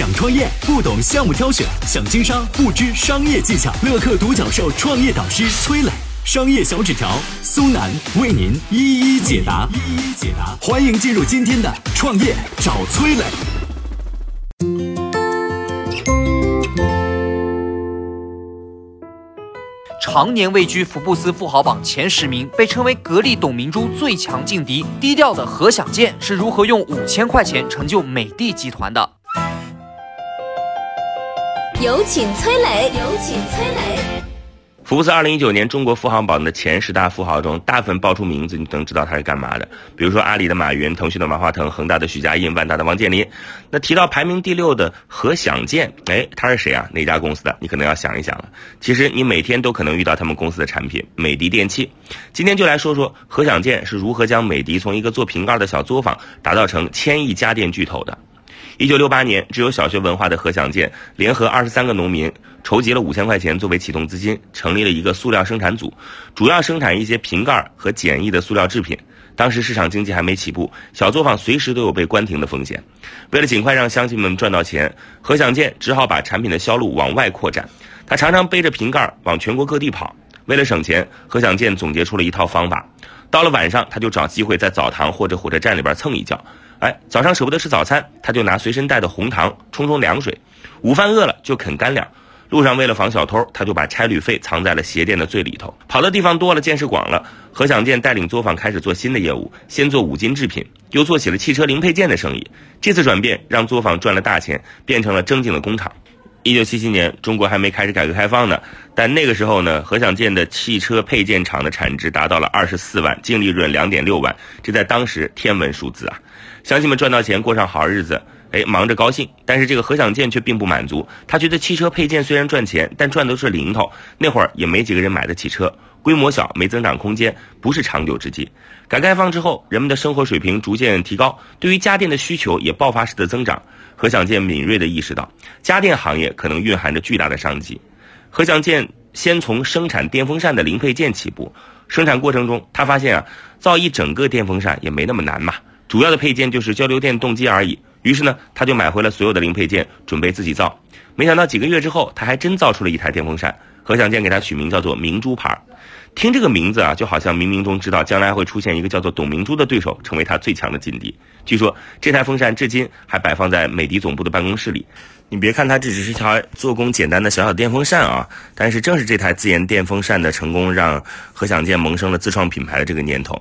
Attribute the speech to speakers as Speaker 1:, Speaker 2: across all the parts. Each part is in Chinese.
Speaker 1: 想创业不懂项目挑选，想经商不知商业技巧。乐客独角兽创业导师崔磊，商业小纸条苏南为您一一解答。一一解答，欢迎进入今天的创业找崔磊。
Speaker 2: 常年位居福布斯富豪榜前十名，被称为格力董明珠最强劲敌，低调的何享健是如何用五千块钱成就美的集团的？
Speaker 3: 有请崔磊，有请崔磊。
Speaker 4: 福布斯二零一九年中国富豪榜的前十大富豪中，大部分报出名字，你都能知道他是干嘛的。比如说阿里的马云、腾讯的马化腾、恒大的许家印、万达的王健林。那提到排名第六的何享健，哎，他是谁啊？哪家公司的？你可能要想一想了。其实你每天都可能遇到他们公司的产品美的电器。今天就来说说何享健是如何将美的从一个做瓶盖的小作坊打造成千亿家电巨头的。一九六八年，只有小学文化的何享健联合二十三个农民，筹集了五千块钱作为启动资金，成立了一个塑料生产组，主要生产一些瓶盖和简易的塑料制品。当时市场经济还没起步，小作坊随时都有被关停的风险。为了尽快让乡亲们赚到钱，何享健只好把产品的销路往外扩展。他常常背着瓶盖往全国各地跑。为了省钱，何享健总结出了一套方法。到了晚上，他就找机会在澡堂或者火车站里边蹭一觉。哎，早上舍不得吃早餐，他就拿随身带的红糖冲冲凉水；午饭饿了就啃干粮。路上为了防小偷，他就把差旅费藏在了鞋店的最里头。跑的地方多了，见识广了，何享健带领作坊开始做新的业务，先做五金制品，又做起了汽车零配件的生意。这次转变让作坊赚了大钱，变成了正经的工厂。一九七七年，中国还没开始改革开放呢，但那个时候呢，何享健的汽车配件厂的产值达到了二十四万，净利润两点六万，这在当时天文数字啊！乡亲们赚到钱，过上好日子，哎，忙着高兴。但是这个何享健却并不满足，他觉得汽车配件虽然赚钱，但赚的都是零头。那会儿也没几个人买得起车，规模小，没增长空间，不是长久之计。改革开放之后，人们的生活水平逐渐提高，对于家电的需求也爆发式的增长。何享健敏锐地意识到，家电行业可能蕴含着巨大的商机。何享健先从生产电风扇的零配件起步，生产过程中，他发现啊，造一整个电风扇也没那么难嘛。主要的配件就是交流电动机而已。于是呢，他就买回了所有的零配件，准备自己造。没想到几个月之后，他还真造出了一台电风扇。何享健给他取名叫做“明珠牌”。听这个名字啊，就好像冥冥中知道将来会出现一个叫做董明珠的对手，成为他最强的劲敌。据说这台风扇至今还摆放在美的总部的办公室里。你别看它这只是一台做工简单的小小电风扇啊，但是正是这台自研电风扇的成功，让何享健萌生了自创品牌的这个念头。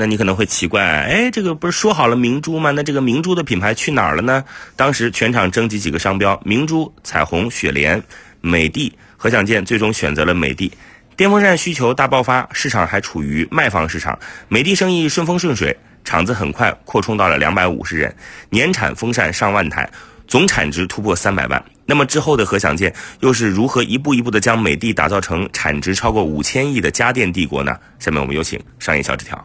Speaker 4: 那你可能会奇怪，哎，这个不是说好了明珠吗？那这个明珠的品牌去哪儿了呢？当时全场征集几个商标：明珠、彩虹、雪莲、美的。何享健最终选择了美的。电风扇需求大爆发，市场还处于卖方市场，美的生意顺风顺水，厂子很快扩充到了两百五十人，年产风扇上万台，总产值突破三百万。那么之后的何享健又是如何一步一步的将美的打造成产值超过五千亿的家电帝国呢？下面我们有请商业小纸条。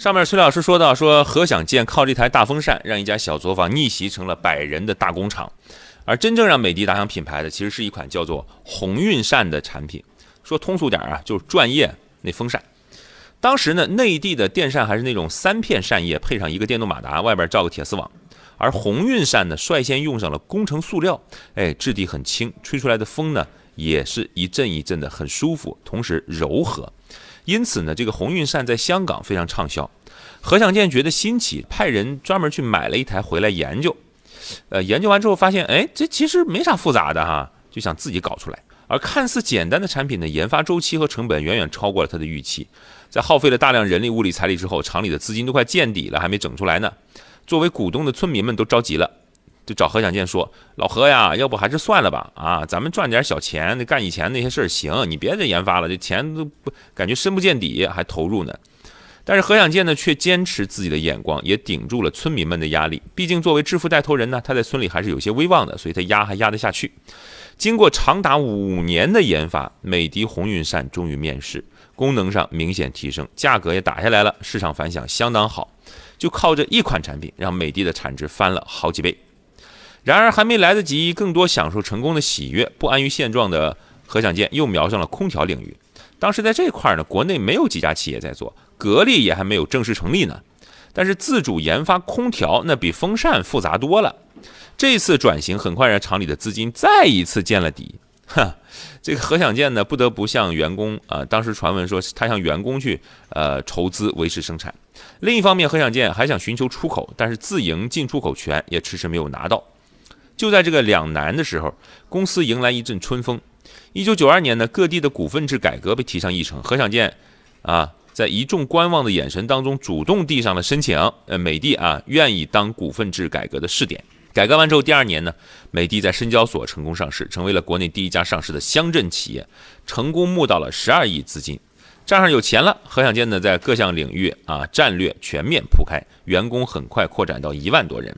Speaker 5: 上面崔老师说到，说何享健靠这台大风扇，让一家小作坊逆袭成了百人的大工厂。而真正让美的打响品牌的，其实是一款叫做鸿运扇的产品。说通俗点啊，就是转叶那风扇。当时呢，内地的电扇还是那种三片扇叶，配上一个电动马达，外边罩个铁丝网。而鸿运扇呢，率先用上了工程塑料，哎，质地很轻，吹出来的风呢，也是一阵一阵的，很舒服，同时柔和。因此呢，这个鸿运扇在香港非常畅销。何享健觉得新奇，派人专门去买了一台回来研究。呃，研究完之后发现，哎，这其实没啥复杂的哈，就想自己搞出来。而看似简单的产品呢，研发周期和成本远远超过了他的预期。在耗费了大量人力、物力、财力之后，厂里的资金都快见底了，还没整出来呢。作为股东的村民们都着急了，就找何享健说：“老何呀，要不还是算了吧？啊，咱们赚点小钱，干以前那些事儿行，你别再研发了，这钱都不感觉深不见底，还投入呢。”但是何享健呢，却坚持自己的眼光，也顶住了村民们的压力。毕竟作为致富带头人呢，他在村里还是有些威望的，所以他压还压得下去。经过长达五年的研发，美的鸿运扇终于面世，功能上明显提升，价格也打下来了，市场反响相当好。就靠着一款产品，让美的的产值翻了好几倍。然而，还没来得及更多享受成功的喜悦，不安于现状的何享健又瞄上了空调领域。当时在这块呢，国内没有几家企业在做，格力也还没有正式成立呢。但是自主研发空调，那比风扇复杂多了。这次转型很快让厂里的资金再一次见了底。哈，这个何享健呢，不得不向员工啊，当时传闻说他向员工去呃筹资维持生产。另一方面，何享健还想寻求出口，但是自营进出口权也迟迟没有拿到。就在这个两难的时候，公司迎来一阵春风。一九九二年呢，各地的股份制改革被提上议程，何享健啊，在一众观望的眼神当中，主动递上了申请。呃，美的啊，愿意当股份制改革的试点。改革完之后，第二年呢，美的在深交所成功上市，成为了国内第一家上市的乡镇企业，成功募到了十二亿资金。账上有钱了，何享健呢，在各项领域啊战略全面铺开，员工很快扩展到一万多人。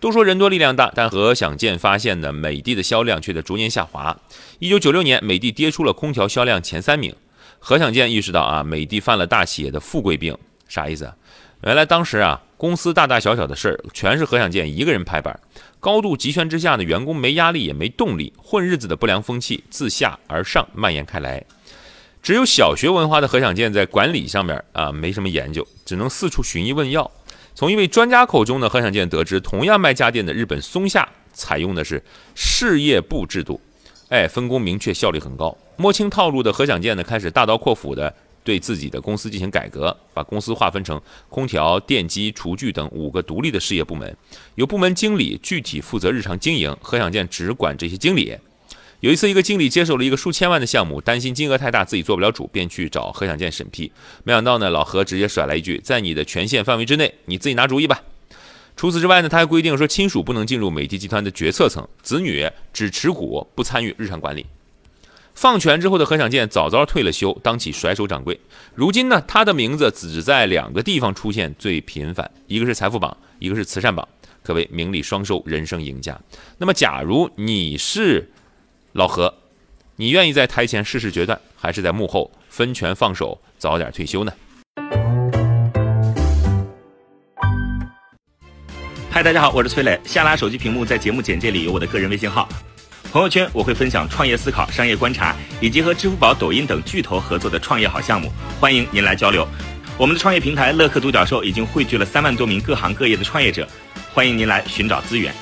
Speaker 5: 都说人多力量大，但何享健发现呢，美的的销量却在逐年下滑。一九九六年，美的跌出了空调销量前三名。何享健意识到啊，美的犯了大企业的富贵病，啥意思？原来当时啊，公司大大小小的事儿全是何享健一个人拍板，高度集权之下呢，员工没压力也没动力，混日子的不良风气自下而上蔓延开来。只有小学文化的何享健在管理上面啊没什么研究，只能四处寻医问药。从一位专家口中呢，何享健得知，同样卖家电的日本松下采用的是事业部制度，哎，分工明确，效率很高。摸清套路的何享健呢，开始大刀阔斧的对自己的公司进行改革，把公司划分成空调、电机、厨具等五个独立的事业部门，由部门经理具体负责日常经营，何享健只管这些经理。有一次，一个经理接手了一个数千万的项目，担心金额太大，自己做不了主，便去找何享健审批。没想到呢，老何直接甩了一句：“在你的权限范围之内，你自己拿主意吧。”除此之外呢，他还规定说，亲属不能进入美的集团的决策层，子女只持股，不参与日常管理。放权之后的何享健早早退了休，当起甩手掌柜。如今呢，他的名字只在两个地方出现最频繁，一个是财富榜，一个是慈善榜，可谓名利双收，人生赢家。那么，假如你是？老何，你愿意在台前事事决断，还是在幕后分权放手，早点退休呢？
Speaker 4: 嗨，大家好，我是崔磊。下拉手机屏幕，在节目简介里有我的个人微信号。朋友圈我会分享创业思考、商业观察，以及和支付宝、抖音等巨头合作的创业好项目，欢迎您来交流。我们的创业平台乐客独角兽已经汇聚了三万多名各行各业的创业者，欢迎您来寻找资源。